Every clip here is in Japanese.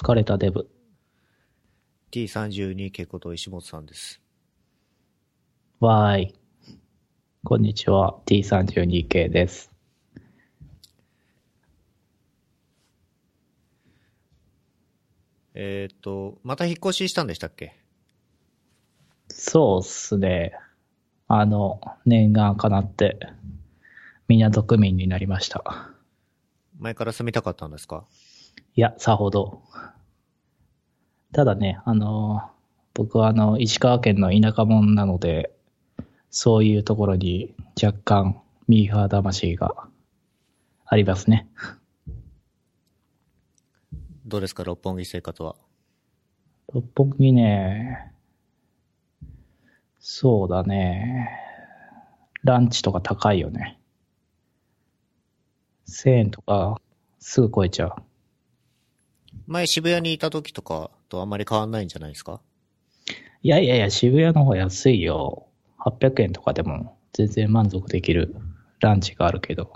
疲れたデブ。T32 系こと石本さんです。わーい。こんにちは。T32K です。えっ、と、また引っ越ししたんでしたっけ？そうっすね。あの、念願叶って、港区民になりました。前から住みたかったんですか？いや、さほど。ただね、あの、僕はあの、石川県の田舎者なので、そういうところに若干ミーハー魂がありますね。どうですか六本木生活は？六本木ね、そうだね。ランチとか高いよね。1000円とかすぐ超えちゃう。前渋谷にいた時とかとあんまり変わんないんじゃないですか？いやいやいや、渋谷の方が安いよ。800円とかでも全然満足できるランチがあるけど。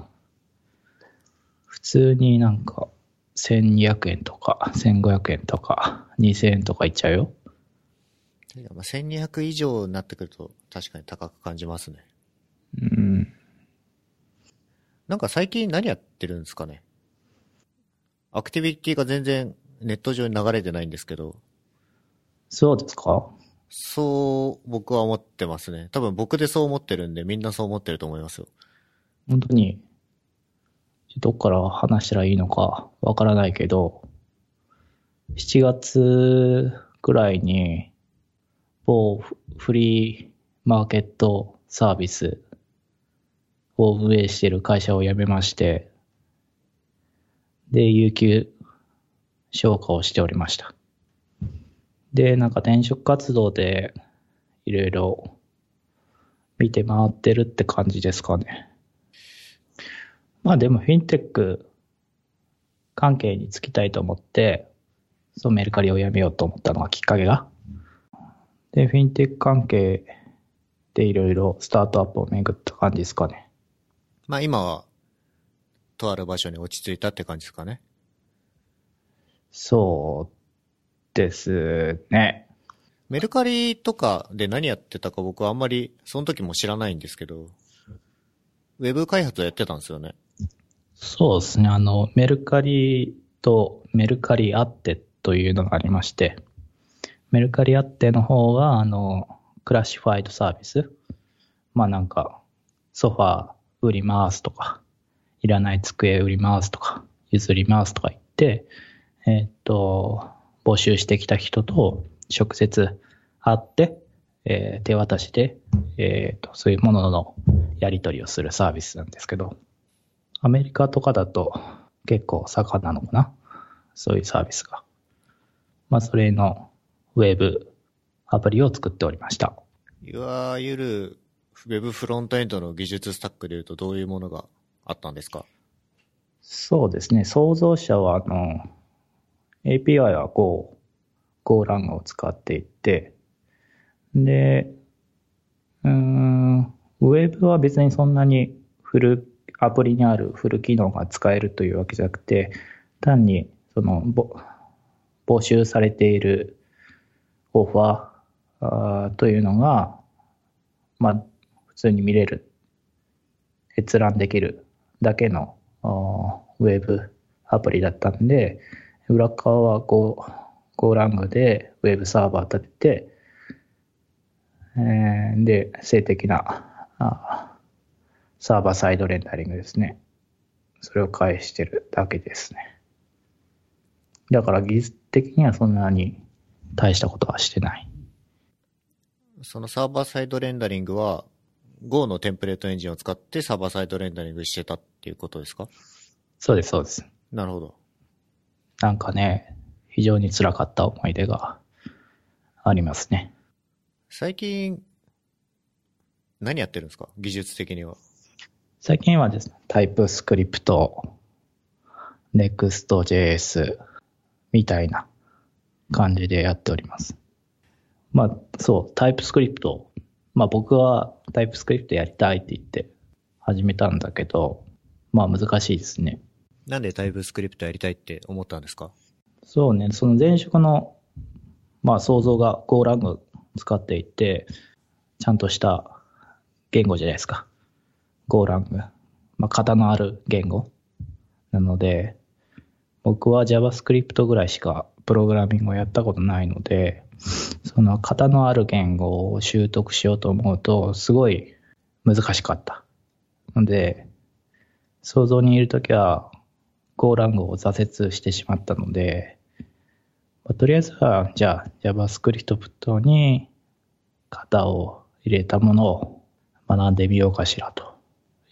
普通になんか1200円とか1500円とか2000円とかいっちゃうよ。まあ1200以上になってくると確かに高く感じますね。うん。なんか最近何やってるんですかね？アクティビティが全然ネット上に流れてないんですけど、そうですか？そう僕は思ってますね。多分僕でそう思ってるんでみんなそう思ってると思いますよ。本当に、どっから話したらいいのかわからないけど、7月くらいに、某フフリーマーケットサービスを運営している会社を辞めまして、で、有給消化をしておりました。で、なんか転職活動でいろいろ見て回ってるって感じですかね。まあでもフィンテック関係に就きたいと思って、そのメルカリを辞めようと思ったのがきっかけが。で、フィンテック関係でいろいろスタートアップを巡った感じですかね。まあ今は、とある場所に落ち着いたって感じですかね。そうですね。メルカリとかで何やってたか僕はあんまりその時も知らないんですけど、ウェブ開発をやってたんですよね。そうですね。あの、メルカリとメルカリアッテというのがありまして、メルカリアッテの方が、あの、クラシファイドサービス。まあなんか、ソファー売りますとか、いらない机売りますとか、譲りますとか言って、えーっと、募集してきた人と直接会って、えー手渡しで、えーっと、そういうもののやり取りをするサービスなんですけど、アメリカとかだと結構盛んなのかな？そういうサービスが。まあ、それのウェブアプリを作っておりました。いわゆる、ウェブフロントエンドの技術スタックでいうとどういうものがあったんですか？そうですね。創造者は、あの、API は Go、GoLang を使っていて、で、うん、ウェブは別にそんなにフル、アプリにあるフル機能が使えるというわけじゃなくて、単に、その、ぼ募集されているオファーーというのが、まあ、普通に見れる、閲覧できるだけのウェブアプリだったんで、裏側は Go、GoLang でウェブサーバー立てて、えーで、静的なあサーバーサイドレンダリングですね。それを返してるだけですね。だから技術的にはそんなに大したことはしてない。そのサーバーサイドレンダリングは Go のテンプレートエンジンを使ってサーバーサイドレンダリングしてたっていうことですか？そうです、そうです。なるほど。なんかね、非常に辛かった思い出がありますね。最近、何やってるんですか？技術的には。最近はですね、タイプスクリプト、Next.js みたいな感じでやっております。まあ、そう、タイプスクリプト。まあ僕はタイプスクリプトやりたいって言って始めたんだけど、まあ難しいですね。なんでタイプスクリプトやりたいって思ったんですか？そうね、その前職の、まあ想像が GoLang 使っていて、ちゃんとした言語じゃないですか。GoLang。まあ型のある言語。なので、僕は JavaScript ぐらいしかプログラミングをやったことないので、その型のある言語を習得しようと思うと、すごい難しかった。ので、想像にいるときは、GoLang を挫折してしまったので、まあとりあえずは、じゃあ JavaScript に型を入れたものを学んでみようかしらと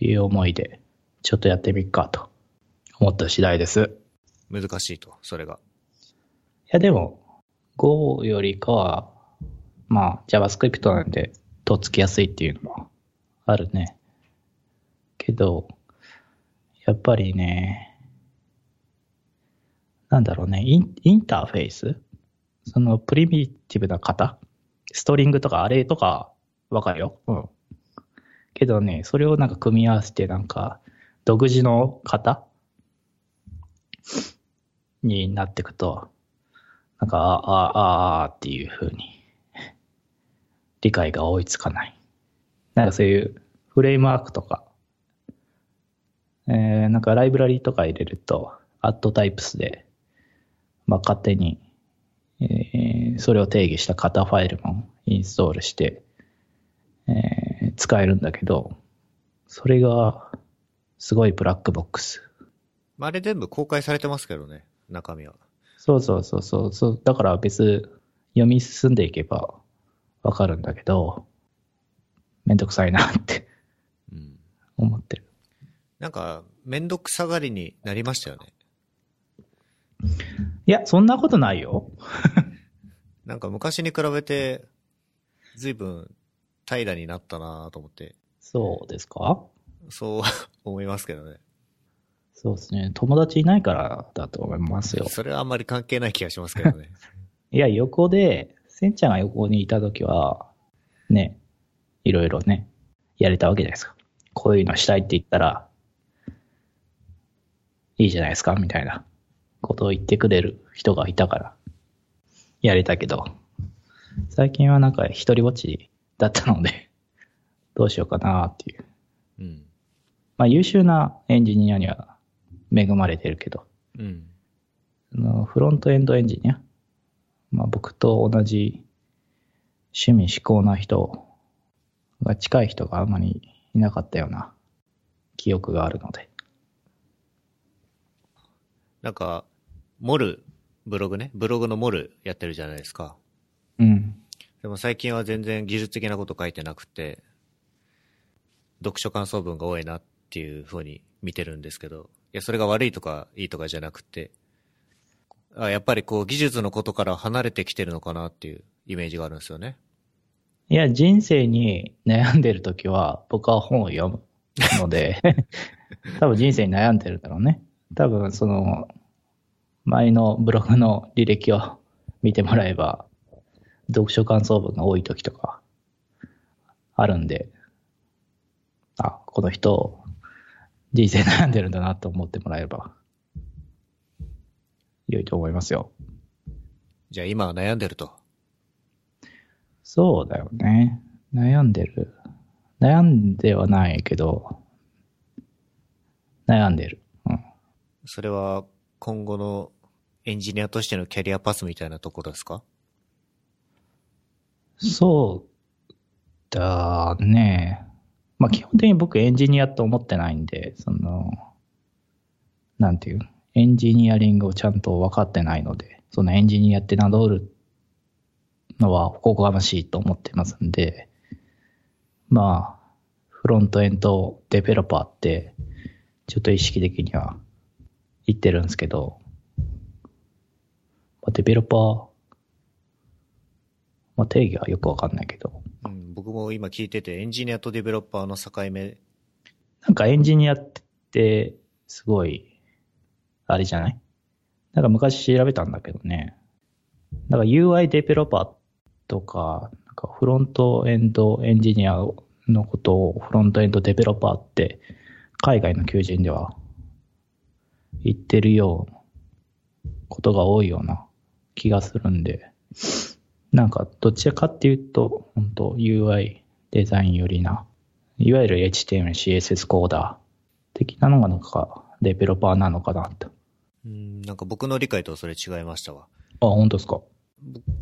いう思いで、ちょっとやってみっかと思った次第です。難しいと、それが。いや、でも、Go よりかは、まあ、JavaScript なんで、とっつきやすいっていうのもあるね。けど、やっぱりね、なんだろうね、インインターフェース？そのプリミティブな型ストリングとかアレイとかわかるよ？うん。けどね、それをなんか組み合わせてなんか、独自の型になっていくと、なんか、ああ、ああ、っていう風に、理解が追いつかない。なんかそういうフレームワークとか、えー、なんかライブラリとか入れると、アットタイプスで、まあ勝手に、えーそれを定義した型ファイルもインストールして、えー使えるんだけど、それが、すごいブラックボックス。まあ、あれ全部公開されてますけどね、中身は。そうそうそうそうそう。だから別、読み進んでいけばわかるんだけど、めんどくさいなってうん。思ってる。なんか、めんどくさがりになりましたよね。いや、そんなことないよ。なんか昔に比べて、随分平らになったなと思って、そうですか？そう 思いますけどね。そうですね。友達いないからだと思いますよ。それはあんまり関係ない気がしますけどね。いや、横で、せんちゃんが横にいたときは、ね、いろいろね、やれたわけじゃないですか。こういうのしたいって言ったら、いいじゃないですか、みたいなことを言ってくれる人がいたから、やれたけど、最近はなんか一人ぼっちだったので、どうしようかなっていう。うん。まあ優秀なエンジニアには恵まれてるけど、うん。あのフロントエンドエンジニア、まあ、僕と同じ趣味思考な人が近い人があんまりいなかったような記憶があるので。なんか、モル、ブログね。ブログのモルやってるじゃないですか。うん。でも最近は全然技術的なこと書いてなくて、読書感想文が多いなっていう風に見てるんですけど、いや、それが悪いとかいいとかじゃなくて、あやっぱりこう技術のことから離れてきてるのかなっていうイメージがあるんですよね。いや、人生に悩んでるときは僕は本を読むので、多分人生に悩んでるだろうね。多分その、前のブログの履歴を見てもらえば、読書感想文が多いときとか、あるんで、あ、この人、人生悩んでるんだなと思ってもらえれば、良いと思いますよ。じゃあ今は悩んでると。そうだよね。悩んでる。悩んではないけど、悩んでる。それは今後のエンジニアとしてのキャリアパスみたいなところですか？そうだね。まあ基本的に僕エンジニアと思ってないんで、その、なんていう、エンジニアリングをちゃんと分かってないので、そのエンジニアって名乗るのはおこがましいと思ってますんで、まあ、フロントエンドデベロッパーって、ちょっと意識的には言ってるんですけど、まあ、デベロッパー、まあ、定義はよくわかんないけど、うん、僕も今聞いててエンジニアとデベロッパーの境目、なんかエンジニアって、すごい、あれじゃない？なんか昔調べたんだけどね。なんか UI デベロッパーとか、なんかフロントエンドエンジニアのことをフロントエンドデベロッパーって海外の求人では言ってるようことが多いような気がするんで、なんかどちらかっていうと、本当 UI デザインよりな、いわゆる HTML、CSS コーダー的なのがなんかデベロッパーなのかなと。うん、なんか僕の理解とそれ違いましたわ。あ、本当ですか？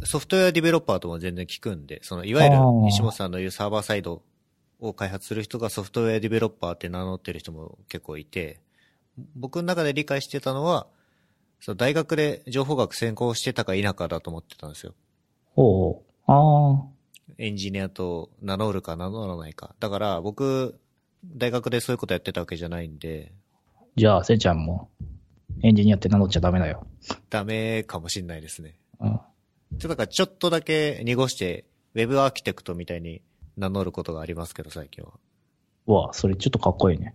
ソフトウェアディベロッパーとも全然聞くんで、その、いわゆる西本さんの言うサーバーサイドを開発する人がソフトウェアディベロッパーって名乗ってる人も結構いて、僕の中で理解してたのは、その大学で情報学専攻してたか否かだと思ってたんですよ。おうあエンジニアと名乗るか名乗らないか。だから僕、大学でそういうことやってたわけじゃないんで、あ、じゃあ、せんちゃんもエンジニアって名乗っちゃダメだよ。ダメかもしんないですね。うん。ちょっとだからちょっとだけ濁して、ウェブアーキテクトみたいに名乗ることがありますけど、最近は。うわ、それちょっとかっこいいね。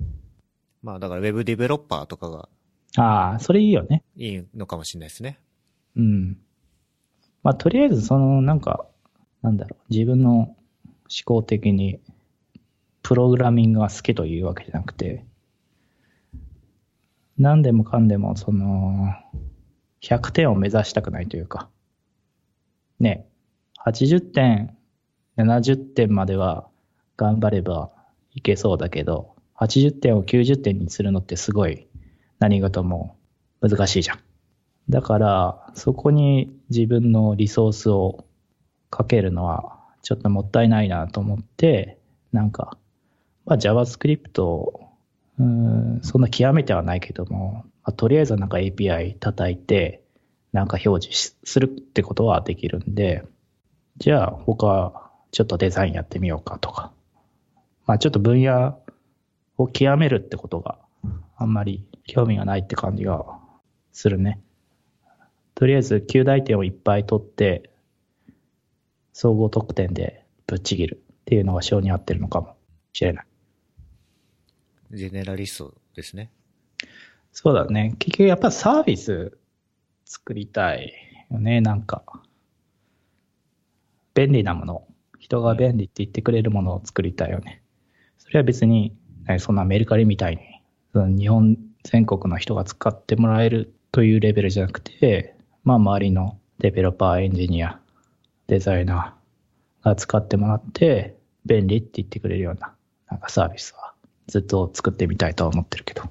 まあだからウェブディベロッパーとかがああ、それいいよね。いいのかもしれないですね。うん。まあ、とりあえず、その、なんか、なんだろう、自分の思考的に、プログラミングが好きというわけじゃなくて、何でもかんでも、その、100点を目指したくないというか、ね、80点、70点までは頑張ればいけそうだけど、80点を90点にするのってすごい何事も難しいじゃん。だから、そこに自分のリソースをかけるのはちょっともったいないなと思って、なんか、まあ JavaScript、うん、そんな極めてはないけども、まあ、とりあえずなんか API 叩いて、なんか表示するってことはできるんで、じゃあ他ちょっとデザインやってみようかとか、まあちょっと分野を極めるってことがあんまり興味がないって感じがするね。とりあえず9大点をいっぱい取って、総合得点でぶっちぎるっていうのが性に合ってるのかもしれない。ジェネラリストですね。そうだね。結局やっぱサービス作りたいよね、なんか。便利なもの。人が便利って言ってくれるものを作りたいよね。それは別に、ねそんなメルカリみたいに、その日本全国の人が使ってもらえるというレベルじゃなくて、まあ周りのデベロッパー、エンジニア、デザイナーが使ってもらって、便利って言ってくれるような、なんかサービスはずっと作ってみたいとは思ってるけど。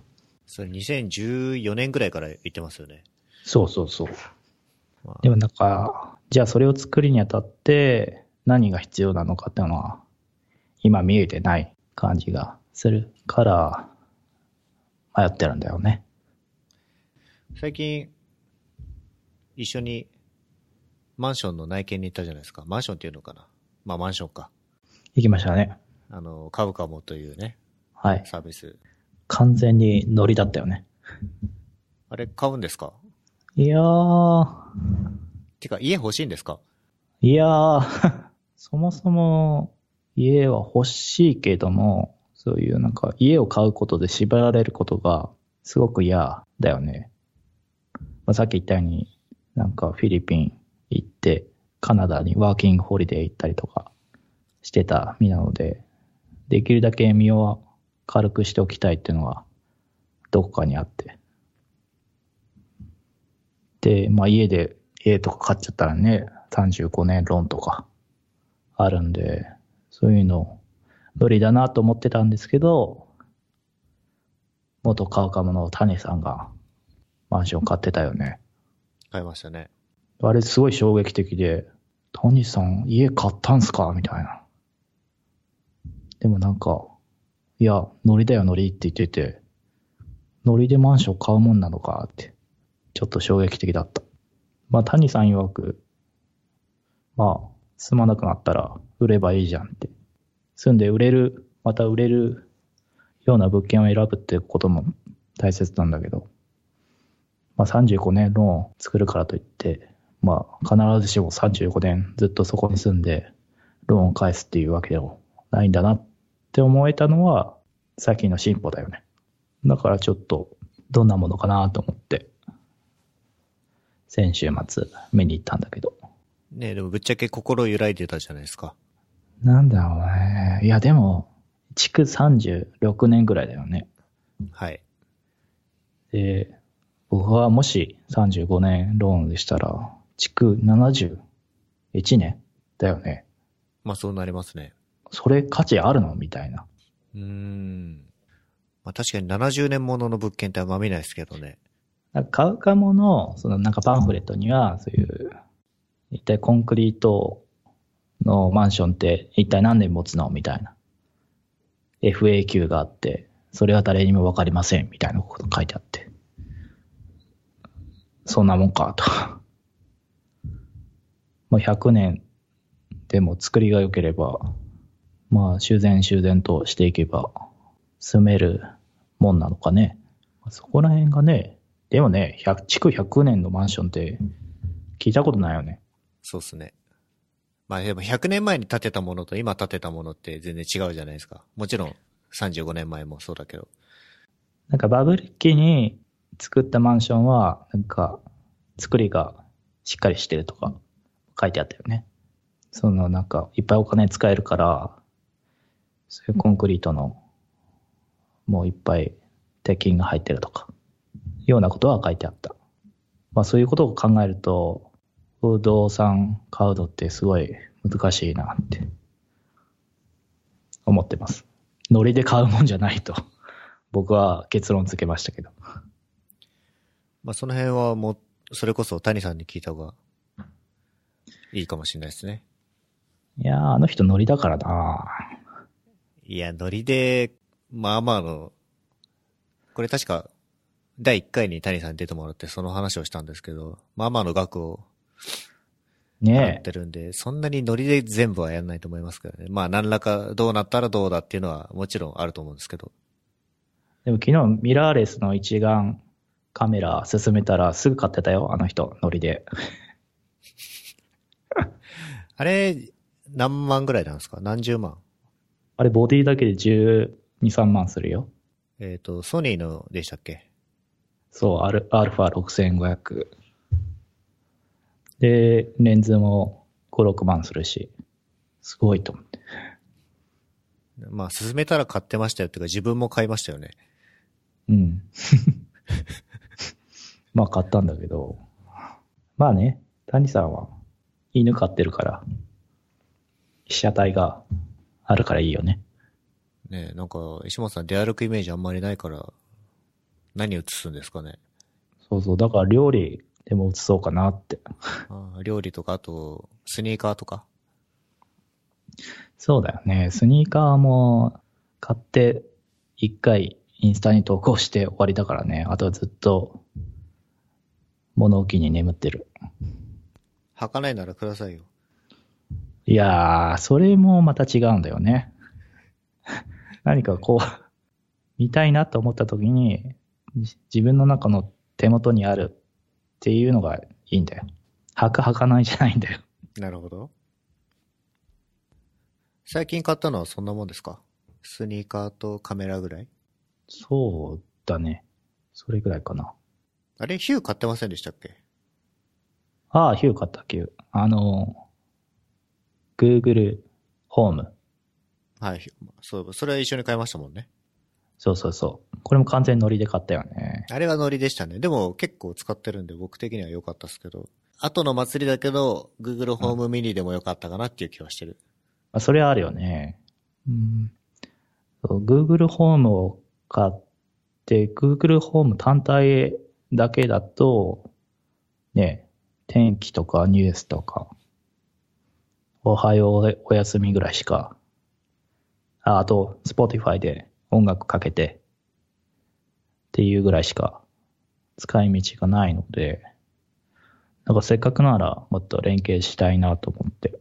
それ2014年ぐらいから言ってますよね。そうそうそう。まあでもなんか、じゃあそれを作るにあたって何が必要なのかっていうのは、今見えてない感じがするから、迷ってるんだよね。最近、一緒にマンションの内見に行ったじゃないですか。マンションっていうのかな。まあマンションか。行きましたね。あの、買うかもというね、はい。サービス。完全にノリだったよね。あれ買うんですか？いやー、てか、家欲しいんですか？いやー、そもそも家は欲しいけども、そういうなんか家を買うことで縛られることがすごく嫌だよね。まあ、さっき言ったように、なんかフィリピン行って、カナダにワーキングホリデー行ったりとかしてた身なので、できるだけ身を軽くしておきたいっていうのがどこかにあって。で、まあ家で家とか買っちゃったらね、35年ローンとかあるんで、そういうの無理だなと思ってたんですけど、元カウカムの谷さんがマンション買ってたよね。買いましたね。あれすごい衝撃的で、谷さん家買ったんすか？みたいな。でもなんか、いや、ノリだよノリって言ってて、ノリでマンション買うもんなのかって、ちょっと衝撃的だった。まあ谷さん曰く、まあ、住まなくなったら売ればいいじゃんって。住んで売れる、また売れるような物件を選ぶってことも大切なんだけど、まあ、35年ローンを作るからといって、まあ、必ずしも35年ずっとそこに住んで、ローンを返すっていうわけでもないんだなって思えたのは、最近の進歩だよね。だからちょっと、どんなものかなと思って、先週末見に行ったんだけど。ねえでもぶっちゃけ心揺らいでたじゃないですか。なんだろうね。いや、でも、築36年ぐらいだよね。はい。で、僕はもし35年ローンでしたら、築71年だよね。まあそうなりますね。それ価値あるの？みたいな。うーん。まあ確かに70年ものの物件ってあんま見ないですけどね。なんか買うかもの、そのなんかパンフレットには、そういう、一体コンクリートのマンションって一体何年持つの？みたいな。FAQ があって、それは誰にもわかりません、みたいなこと書いてあって。そんなもんか、と。まあ100年でも作りが良ければ、まあ修繕修繕としていけば住めるもんなのかね。そこら辺がね、でもね、100築100年のマンションって聞いたことないよね。そうっすね。まあでも100年前に建てたものと今建てたものって全然違うじゃないですか。もちろん35年前もそうだけど。なんかバブル期に作ったマンションは、なんか作りがしっかりしてるとか書いてあったよね。そのなんかいっぱいお金使えるから、そういうコンクリートのもういっぱい鉄筋が入ってるとか、ようなことは書いてあった。まあそういうことを考えると、不動産買うのってすごい難しいなって思ってます。ノリで買うもんじゃないと。僕は結論付けましたけど。まあその辺はもう、それこそ谷さんに聞いた方がいいかもしれないですね。いやー、あの人ノリだからないや、ノリで、まあまあの、これ確か、第1回に谷さんに出てもらってその話をしたんですけど、まあまあの額を払ねってるんで、そんなにノリで全部はやらないと思いますけどね。まあ何らかどうなったらどうだっていうのはもちろんあると思うんですけど。え。でも昨日ミラーレスの一眼カメラ進めたらすぐ買ってたよ、あの人、ノリで。あれ、何万ぐらいなんですか？何十万？あれ、ボディだけで12、3万するよ。えっ、と、ソニーのでしたっけ？そう、アルアルファ6500。で、レンズも5、6万するし、すごいと思って。まあ、進めたら買ってましたよっていうか、自分も買いましたよね。うん。まあ買ったんだけど、まあね、谷さんは犬飼ってるから、被写体があるからいいよね。ねえなんか、石本さん出歩くイメージあんまりないから、何映すんですかね。そうそう、だから料理でも移そうかなって。あー料理とか、あと、スニーカーとか？そうだよね。スニーカーも買って一回インスタに投稿して終わりだからね。あとはずっと物置に眠ってる。履かないならくださいよ。いやー、それもまた違うんだよね。何かこう、見たいなと思った時に、じ自分の中の手元にあるっていうのがいいんだよ。履く履かないじゃないんだよ。なるほど。最近買ったのはそんなもんですか？スニーカーとカメラぐらい？そうだね。それぐらいかな。あれ、ヒュー買ってませんでしたっけ？ああ、ヒュー買った、ヒュー。あの、Google ホーム。はい。そう、それは一緒に買いましたもんね。そうそうそう。これも完全ノリで買ったよね。あれはノリでしたね。でも結構使ってるんで僕的には良かったですけど。後の祭りだけど、Google ホームミニでも良かったかなっていう気はしてる。まあ、それはあるよね。うん、そう Google ホームを買って、Google ホーム単体だけだと、ね、天気とかニュースとか、おはようお休みぐらいしか、ああと、Spotify で音楽かけて、っていうぐらいしか使い道がないので、なんかせっかくならもっと連携したいなと思って。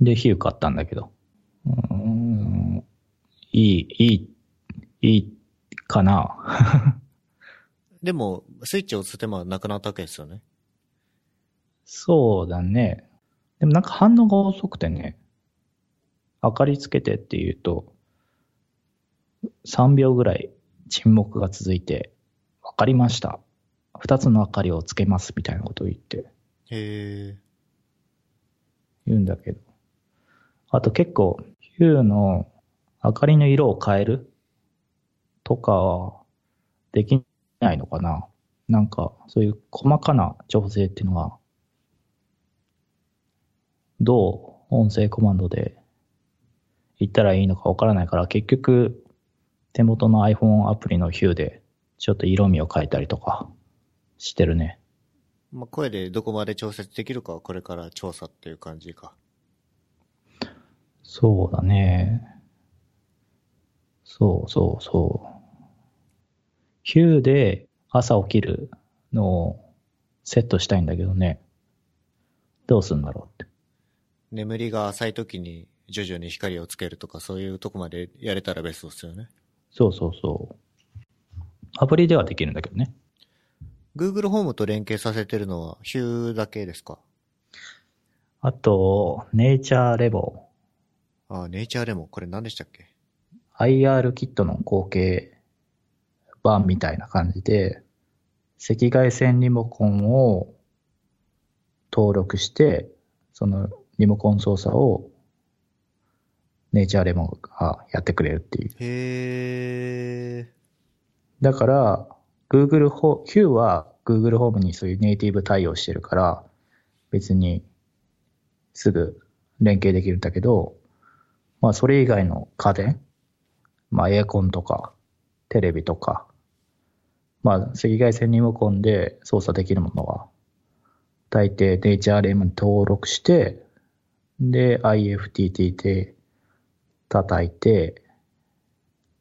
で、ヒュー買ったんだけど。うーん、いい、いい、いいかな。でも、スイッチを押す手間はなくなったわけですよね。そうだね。でもなんか反応が遅くてね、明かりつけてって言うと、3秒ぐらい沈黙が続いて、わかりました。2つの明かりをつけますみたいなことを言って、へえ。言うんだけど。あと結構、ヒューの明かりの色を変えるとかはできないのかな。なんか、そういう細かな調整っていうのは、どう音声コマンドで言ったらいいのかわからないから、結局、手元の iPhone アプリの Hue で、ちょっと色味を変えたりとかしてるね。まあ、声でどこまで調節できるかはこれから調査っていう感じか。そうだね。そうそうそう。Hue で朝起きるのをセットしたいんだけどね。どうすんだろうって。眠りが浅い時に徐々に光をつけるとかそういうとこまでやれたらベストですよね。そうそうそう。アプリではできるんだけどね。Google ホームと連携させてるのは Hue だけですか？あと、ネイチャーレボ。ああ、ネイチャーレモン。これ何でしたっけ？IR キットの後継版みたいな感じで、赤外線リモコンを登録して、そのリモコン操作をネイチャーレモンがやってくれるっていう。へえ。だから、Google ホ、Hue は Google ホームにそういうネイティブ対応してるから、別にすぐ連携できるんだけど、まあそれ以外の家電、まあエアコンとか、テレビとか、まあ赤外線リモコンで操作できるものは、大抵 HRM に登録して、で IFTT で叩いて、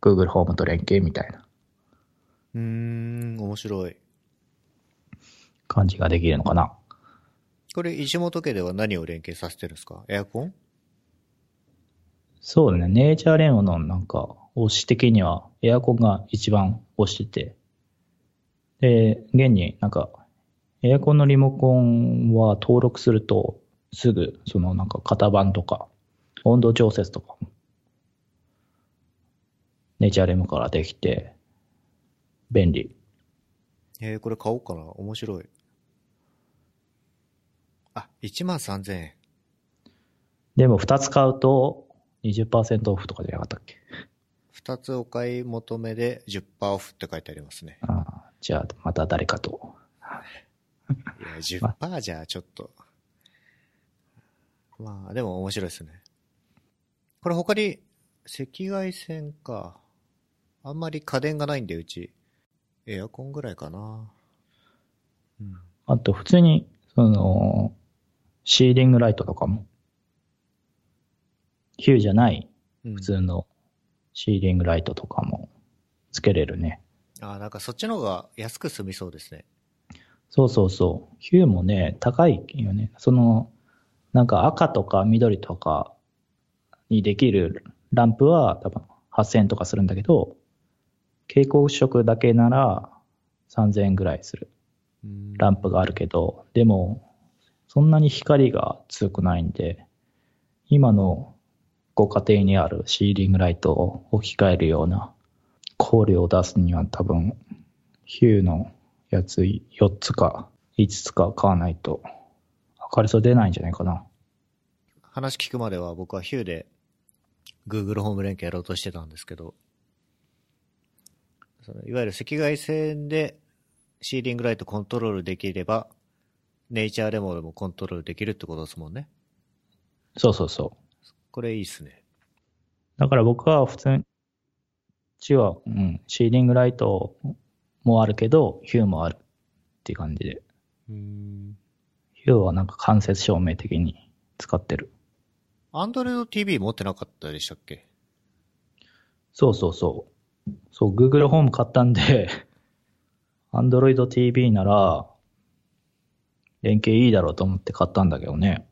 Google ホームと連携みたいなうーん、面白い。感じができるのかな。これ、石本家では何を連携させてるんですか？エアコン？そうだね。ネイチャーレオのなんか、推し的にはエアコンが一番推してて、で、現になんか、エアコンのリモコンは登録すると、すぐ、そのなんか型番とか、温度調節とかも、ネイチャーレムからできて、便利。えー、これ買おうかな。面白い。あ、1万3000円。でも2つ買うと20%オフとかじゃなかったっけ？2つお買い求めで10%オフって書いてありますね。ああじゃあまた誰かと。いや、10%じゃちょっと。まあ、でも面白いですね。これ他に赤外線か。あんまり家電がないんで、うち。エアコンぐらいかな。うん。あと普通に、その、シーリングライトとかも、ヒューじゃないうん普通のシーリングライトとかもつけれるね。あ、なんかそっちの方が安く済みそうですね。そうそうそう。ヒューもね、高いよね。その、なんか赤とか緑とかにできるランプは多分8000円とかするんだけど、蛍光色だけなら3000円ぐらいするうんランプがあるけど、でも、そんなに光が強くないんで、今のご家庭にあるシーリングライトを置き換えるような光量を出すには多分、ヒューのやつ4つか5つか買わないと明るさ出ないんじゃないかな。話聞くまでは僕はヒューで Google ホーム連携やろうとしてたんですけど、そのいわゆる赤外線でシーリングライトコントロールできれば、ネイチャーレモでもコントロールできるってことですもんね。そうそうそう。これいいっすね。だから僕は普通に、うちは、うん、シーリングライトもあるけど、ヒューもあるっていう感じで。うん。ヒューはなんか間接照明的に使ってる。Android TV 持ってなかったでしたっけ？そうそうそう。そう、Google ホーム買ったんで、Android TV なら、連携いいだろうと思って買ったんだけどね。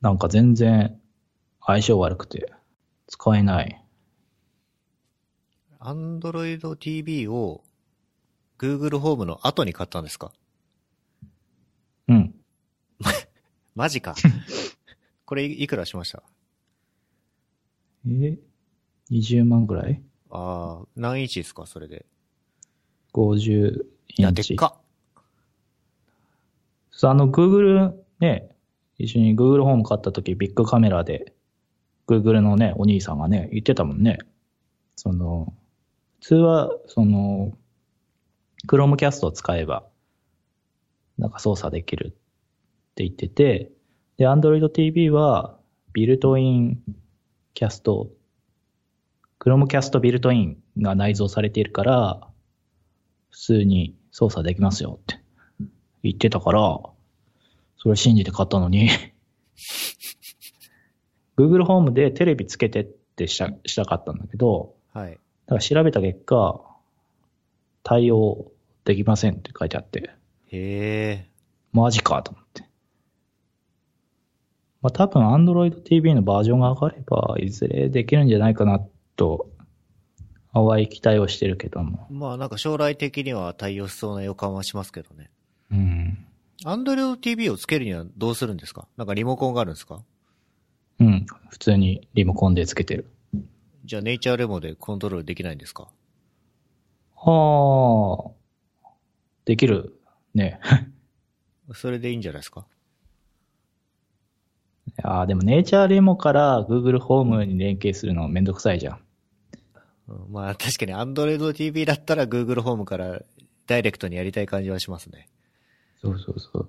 なんか全然相性悪くて、使えない。Android TV を Google ホームの後に買ったんですか？うん。マジか。これいいくらしました？え？?20 万ぐらい？ああ、何インチですかそれで？?50 いや、インチ。でっか。そうあの、Google ね、一緒に Google ホーム買った時、ビッグカメラで、Google のね、お兄さんがね、言ってたもんね。その、普通は、その、Chromecast を使えば、なんか操作できるって言ってて、で、Android TV は、ビルトインキャスト、Chromecast ビルトインが内蔵されているから、普通に操作できますよって言ってたから、それ信じて買ったのに、Google ホームでテレビつけてってしたしたかったんだけど、はい。だから調べた結果、対応できませんって書いてあって、へえ。マジかと思って。まあ多分 Android TV のバージョンが上がれば、いずれできるんじゃないかなと、淡い期待をしてるけども。まあなんか将来的には対応しそうな予感はしますけどね。うん。Android TV をつけるにはどうするんですか？なんかリモコンがあるんですか？うん。普通にリモコンでつけてる。じゃあネイチャーレモでコントロールできないんですか？はあ。できる。ね。それでいいんじゃないですか？いやーでもネイチャーレモから Google ホームに連携するのめんどくさいじゃん。うんまあ確かに Android TV だったら Google ホームからダイレクトにやりたい感じはしますね。そうそうそう。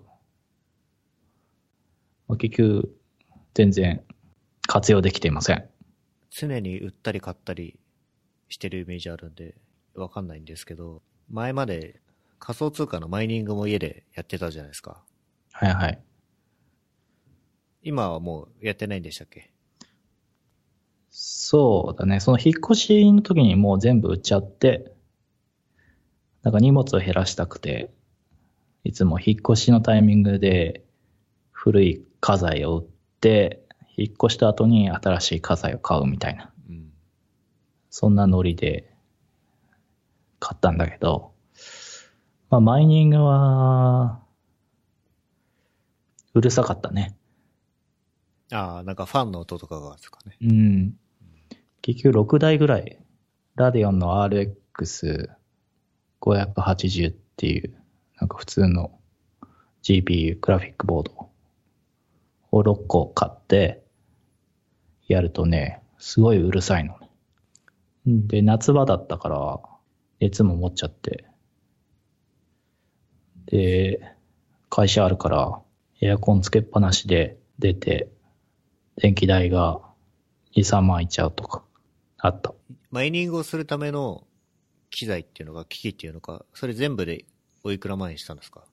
まあ、結局、全然活用できていません。常に売ったり買ったりしてるイメージあるんで、わかんないんですけど、前まで仮想通貨のマイニングも家でやってたじゃないですか。はいはい。今はもうやってないんでしたっけ？そうだね。その引っ越しの時にもう全部売っちゃって、なんか荷物を減らしたくて、いつも引っ越しのタイミングで古い家財を売って、引っ越した後に新しい家財を買うみたいな、うん。そんなノリで買ったんだけど、まあマイニングは、うるさかったね。ああ、なんかファンの音とかがですかね。うん。結局6台ぐらい、ラディオンの RX580 っていう、なんか普通の GPU、グラフィックボードを6個買って、やるとね、すごいうるさいのね。で、夏場だったから、熱も持っちゃって。で、会社あるから、エアコンつけっぱなしで出て、電気代が2、3万いっちゃうとか、あった。マイニングをするための機材っていうのが、機器っていうのか、それ全部でおいくら万円したんですか？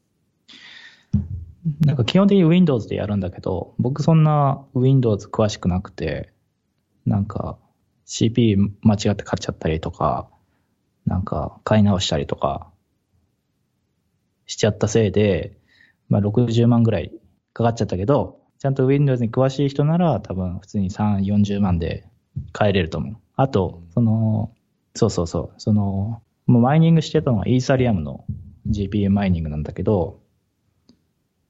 なんか基本的に Windows でやるんだけど、僕そんな Windows 詳しくなくて、なんか CPU 間違って買っちゃったりとか、なんか買い直したりとかしちゃったせいで、まあ60万ぐらいかかっちゃったけど、ちゃんと Windows に詳しい人なら多分普通に3、40万で買えれると思う。あと、その、そうそうそう、その、もうマイニングしてたのはイーサリアムの GPU マイニングなんだけど、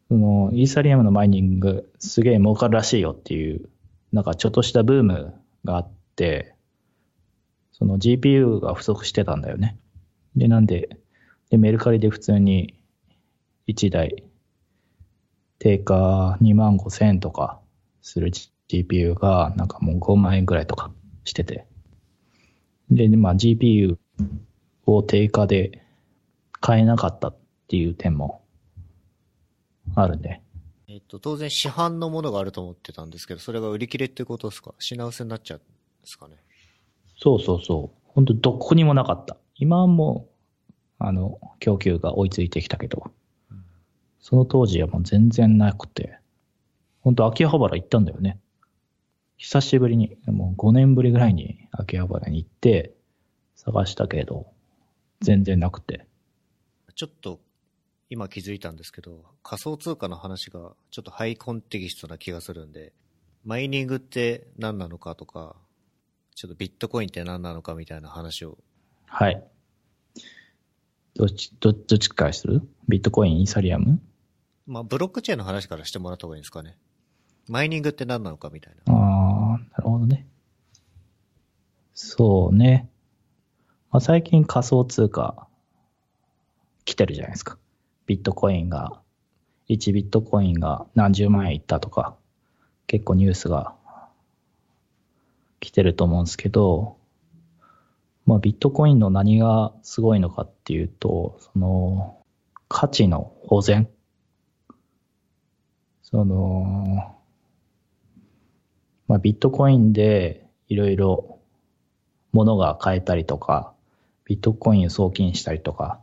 その、イーサリアムのマイニングすげえ儲かるらしいよっていう、なんかちょっとしたブームがあって、その GPU が不足してたんだよね。で、なんで、で、メルカリで普通に1台、定価2万5千円とかする GPU が、なんかもう5万円ぐらいとかしてて。で、まあ GPU を定価で買えなかったっていう点もあるんで。えっと、当然市販のものがあると思ってたんですけど、それが売り切れってことですか？品薄になっちゃうんですかね？そうそうそう。本当どこにもなかった。今はもう、あの、供給が追いついてきたけど、その当時はもう全然なくて、本当秋葉原行ったんだよね。久しぶりに、もう5年ぶりぐらいに秋葉原に行って、探したけど、全然なくて。ちょっと今気づいたんですけど、仮想通貨の話がちょっとハイコンテキストな気がするんで、マイニングって何なのかとか、ちょっとビットコインって何なのかみたいな話を。はい。どっち、ど、どっちからする？ビットコイン、イーサリアム？まあ、ブロックチェーンの話からしてもらった方がいいんですかね。マイニングって何なのかみたいな。ああ、なるほどね。そうね。まあ、最近仮想通貨来てるじゃないですか。ビットコインが、1ビットコインが何十万円いったとか、結構ニュースが来てると思うんですけど、まあ、ビットコインの何がすごいのかっていうと、その、価値の保全。その、まあ、ビットコインでいろいろ物が買えたりとか、ビットコインを送金したりとか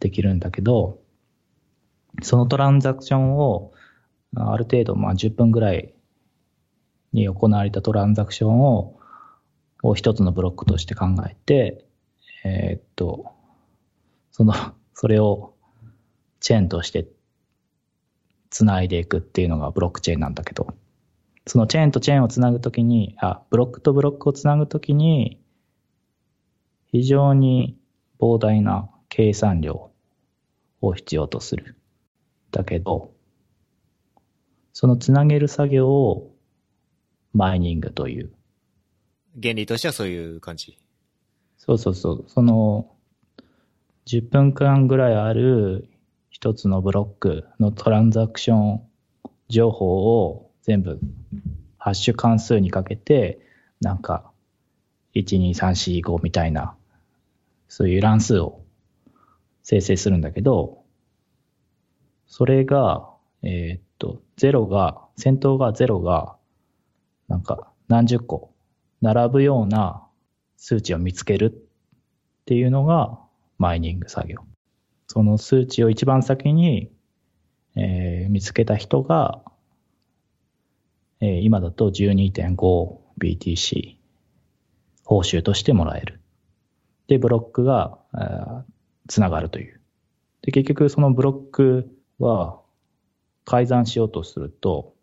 できるんだけど、そのトランザクションをある程度まあ10分ぐらいに行われたトランザクションをを一つのブロックとして考えて、えー、っと、その、それをチェーンとして繋いでいくっていうのがブロックチェーンなんだけど、そのチェーンとチェーンをつなぐときに、あ、ブロックとブロックをつなぐときに、非常に膨大な計算量を必要とする。だけど、そのつなげる作業をマイニングという。原理としてはそういう感じ。そうそうそう。その、10分間ぐらいある一つのブロックのトランザクション情報を全部ハッシュ関数にかけて、なんか、1、2、3、4、5みたいな、そういう乱数を生成するんだけど、それが、えー、っと、0が、先頭が0が、なんか何十個並ぶような数値を見つけるっていうのがマイニング作業。その数値を一番先に、えー、見つけた人が、えー、今だと 12.5BTC 報酬としてもらえる。で、ブロックが、つながるという。で、結局そのブロックは改ざんしようとすると、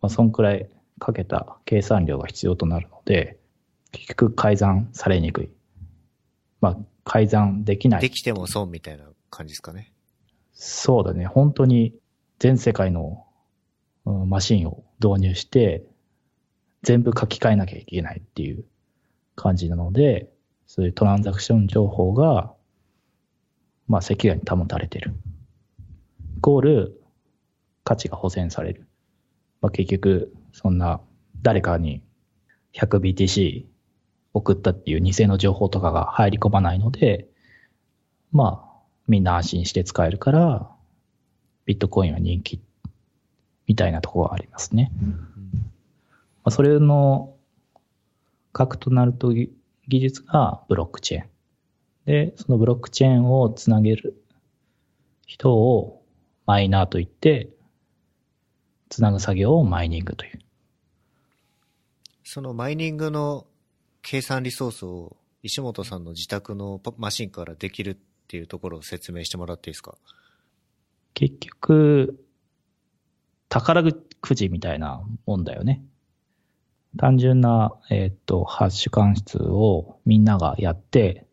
まあ、そんくらいかけた計算量が必要となるので、結局改ざんされにくい。まあ、改ざんできない。できても損みたいな感じですかね。そうだね。本当に全世界の、うん、マシンを導入して、全部書き換えなきゃいけないっていう感じなので、そういうトランザクション情報が、まあ、赤外に保たれてる。イコール、価値が保全される。まあ、結局、そんな誰かに 100BTC 送ったっていう偽の情報とかが入り込まないので、まあ、みんな安心して使えるから、ビットコインは人気みたいなところがありますね。まあ、それの核となると技術がブロックチェーン。で、そのブロックチェーンをつなげる人をマイナーといって、つなぐ作業をマイニングという。そのマイニングの計算リソースを石本さんの自宅のマシンからできるっていうところを説明してもらっていいですか？結局、宝くじみたいなもんだよね。単純な、えっ、ー、と、ハッシュ関数をみんながやって、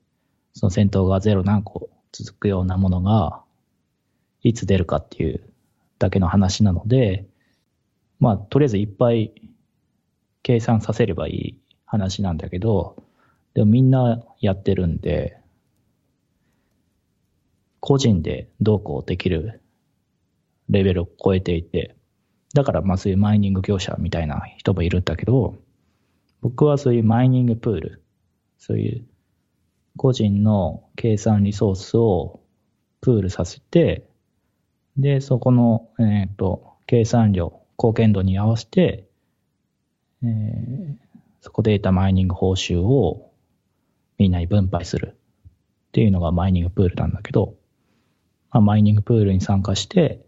その戦闘がゼロ何個続くようなものが、いつ出るかっていうだけの話なので、まあ、とりあえずいっぱい計算させればいい話なんだけど、でもみんなやってるんで、個人でどうこうできるレベルを超えていて、だからまあそういうマイニング業者みたいな人もいるんだけど、僕はそういうマイニングプール、そういう個人の計算リソースをプールさせて、で、そこの、えっ、ー、と、計算量、貢献度に合わせて、えー、そこで得たマイニング報酬をみんなに分配する。っていうのがマイニングプールなんだけど、まあ、マイニングプールに参加して、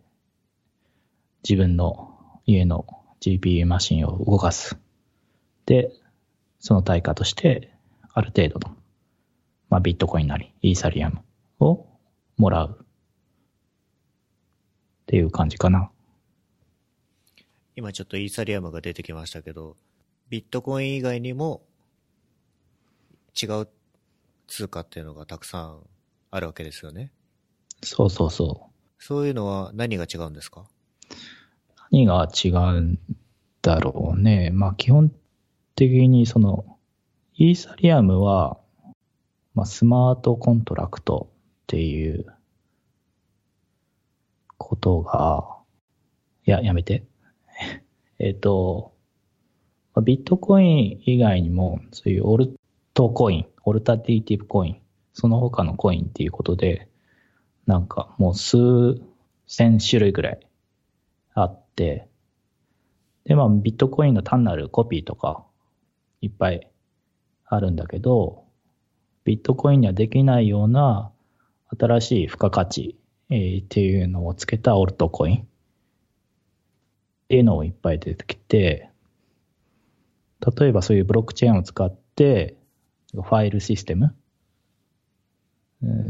自分の家の GPU マシンを動かす。で、その対価として、ある程度の、まあ、ビットコインなり、イーサリアムをもらう。っていう感じかな。今ちょっとイーサリアムが出てきましたけど、ビットコイン以外にも違う通貨っていうのがたくさんあるわけですよね。そうそうそう。そういうのは何が違うんですか？何が違うんだろうね。まあ基本的にその、イーサリアムは、まあスマートコントラクトっていうことが、いや、やめて。えっ、と、ビットコイン以外にも、そういうオルトコイン、オルタナティティブコイン、その他のコインっていうことで、なんかもう数千種類ぐらいあって、で、まあビットコインの単なるコピーとかいっぱいあるんだけど、ビットコインにはできないような新しい付加価値、えー、っていうのをつけたオルトコインっていうのをいっぱい出てきて、例えばそういうブロックチェーンを使って、ファイルシステム、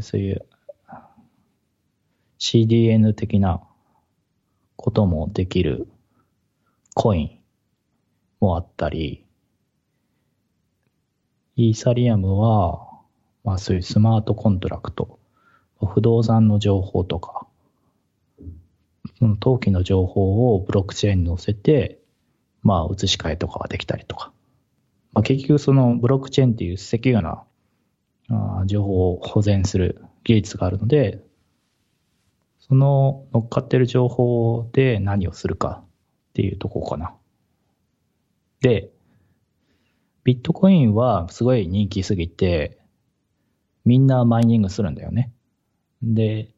そういう CDN 的なこともできるコインもあったり、イーサリアムは、まあそういうスマートコントラクト、不動産の情報とか、その登記の情報をブロックチェーンに載せて、まあ移し替えとかができたりとか。まあ、結局そのブロックチェーンっていうセキュアな情報を保全する技術があるので、その乗っかってる情報で何をするかっていうとこかな。で、ビットコインはすごい人気すぎて、みんなマイニングするんだよね。で、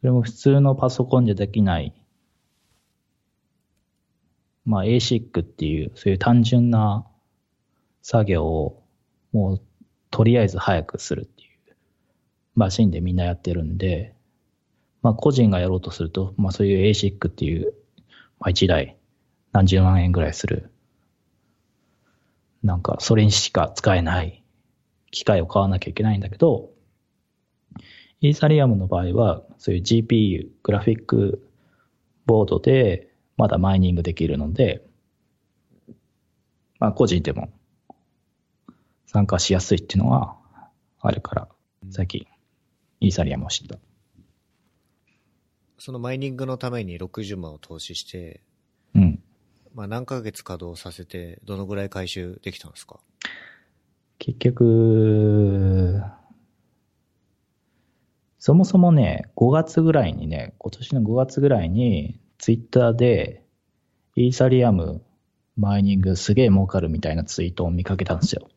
それも普通のパソコンじゃできないまあ ASIC っていう、そういう単純な作業をもうとりあえず早くするっていうマシンでみんなやってるんで、まあ個人がやろうとすると、まあそういう ASIC っていう、まあ1台何十万円ぐらいする、なんかそれにしか使えない機械を買わなきゃいけないんだけど、イーサリアムの場合は、そういう GPU、グラフィックボードでまだマイニングできるので、まあ個人でも参加しやすいっていうのがあるから、最近、イーサリアムを知った。そのマイニングのために60万を投資して、うん。まあ何ヶ月稼働させて、どのぐらい回収できたんですか？結局、そもそもね、5月ぐらいにね、今年の5月ぐらいに、ツイッターで、イーサリアムマイニングすげえ儲かるみたいなツイートを見かけたんですよ。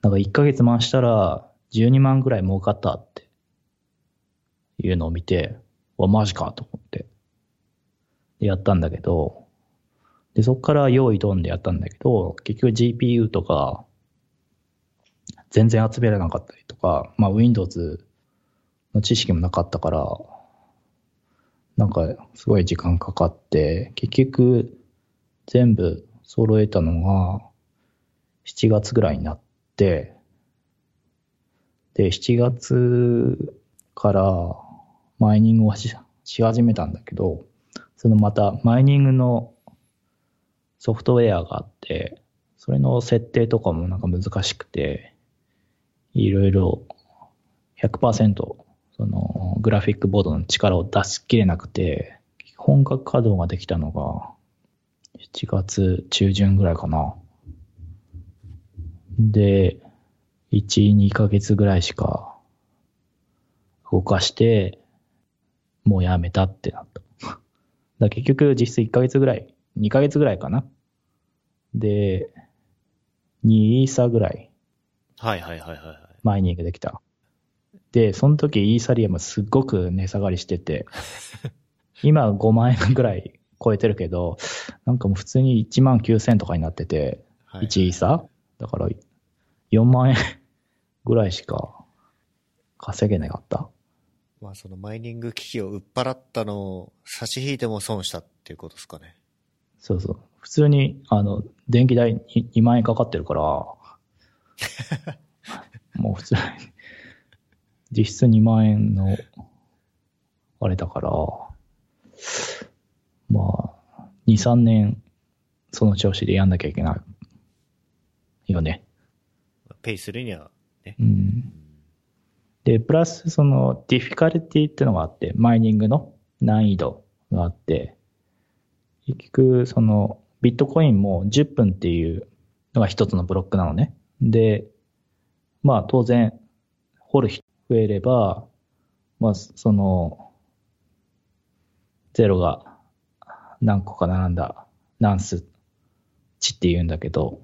なんか1ヶ月回したら12万ぐらい儲かったっていうのを見て、わ、マジかと思って。でやったんだけど、で、そこから用意ドンでやったんだけど、結局 GPU とか、全然集められなかったりとか、まあ Windows の知識もなかったから、なんかすごい時間かかって、結局全部揃えたのが7月ぐらいになって、、で、7月からマイニングをし始めたんだけど、そのまたマイニングのソフトウェアがあって、それの設定とかもなんか難しくて、いろいろ100%そのグラフィックボードの力を出しきれなくて、本格稼働ができたのが7月中旬ぐらいかな。で、1、2ヶ月ぐらいしか動かして、もうやめたってなった。だ結局実質1ヶ月ぐらい、2ヶ月ぐらいかな。で、2イーサぐらい。はいはいはいはい。マイニングできた。で、その時イーサリアムすっごく値下がりしてて、今5万円ぐらい超えてるけど、なんかもう普通に1万9000とかになってて、1イーサだから4万円ぐらいしか稼げなかった。まあそのマイニング機器を売っ払ったのを差し引いても損したっていうことですかね。そうそう。普通に、あの、電気代 2, 万円かかってるから、もう普通に、実質2万円の、あれだから、まあ、2、3年、その調子でやんなきゃいけないよね。ペイするにはね。うん。で、プラス、その、ディフィカルティってのがあって、マイニングの難易度があって、結局、その、ビットコインも10分っていうのが一つのブロックなのね。で、まあ当然、掘る人増えれば、まあその、ゼロが何個か並んだ、何数値って言うんだけど、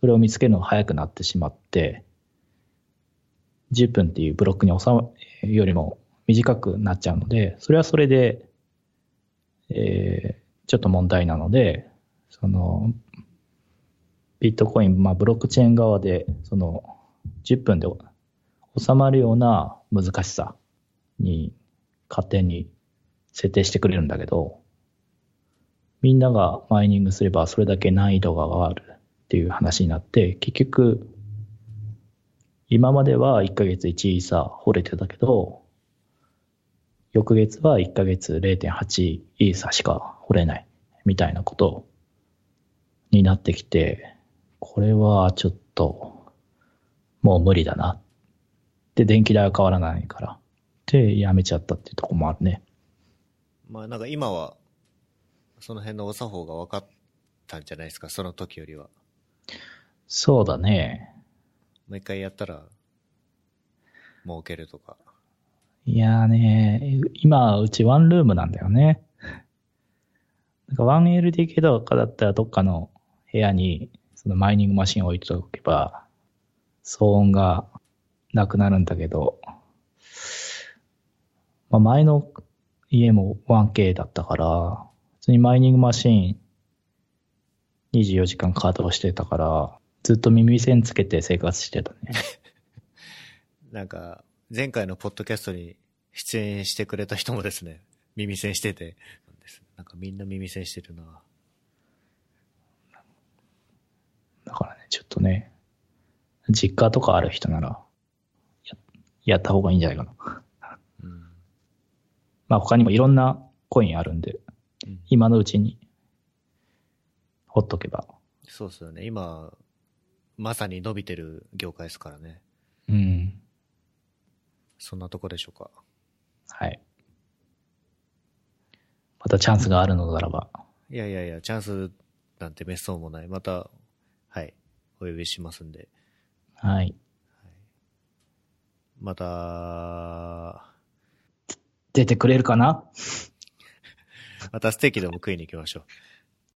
それを見つけるのが早くなってしまって、10分っていうブロックに収まるよりも短くなっちゃうので、それはそれで、えーちょっと問題なので、その、ビットコイン、まあ、ブロックチェーン側で、その、10分で収まるような難しさに勝手に設定してくれるんだけど、みんながマイニングすればそれだけ難易度が上がるっていう話になって、結局、今までは1ヶ月1イーサ掘れてたけど、翌月は1ヶ月0.8イーサしか掘れないみたいなことになってきて、これはちょっともう無理だな。で、電気代は変わらないから。で、やめちゃったっていうところもあるね。まあなんか今は、その辺のお作法が分かったんじゃないですか、その時よりは。そうだね。もう一回やったら、儲けるとか。いやーね、今、うちワンルームなんだよね。なんか 1LDK とかだったらどっかの部屋にそのマイニングマシンを置いておけば、騒音がなくなるんだけど、まあ、前の家も 1K だったから、普通にマイニングマシン24時間稼働してたから、ずっと耳栓つけて生活してたね。なんか、前回のポッドキャストに出演してくれた人もですね、耳栓してて、なんかみんな耳栓してるな。だからね、ちょっとね、実家とかある人なら、ややった方がいいんじゃないかな。うん。まあ他にもいろんなコインあるんで、うん今のうちに、ほっとけば。そうですよね。今、まさに伸びてる業界ですからね。うん。そんなとこでしょうか。はい。またチャンスがあるのならば、いやいやいや、チャンスなんてめっそうもない。また、はい、お呼びしますんで。はい。また、出てくれるかな？またステーキでも食いに行きましょう。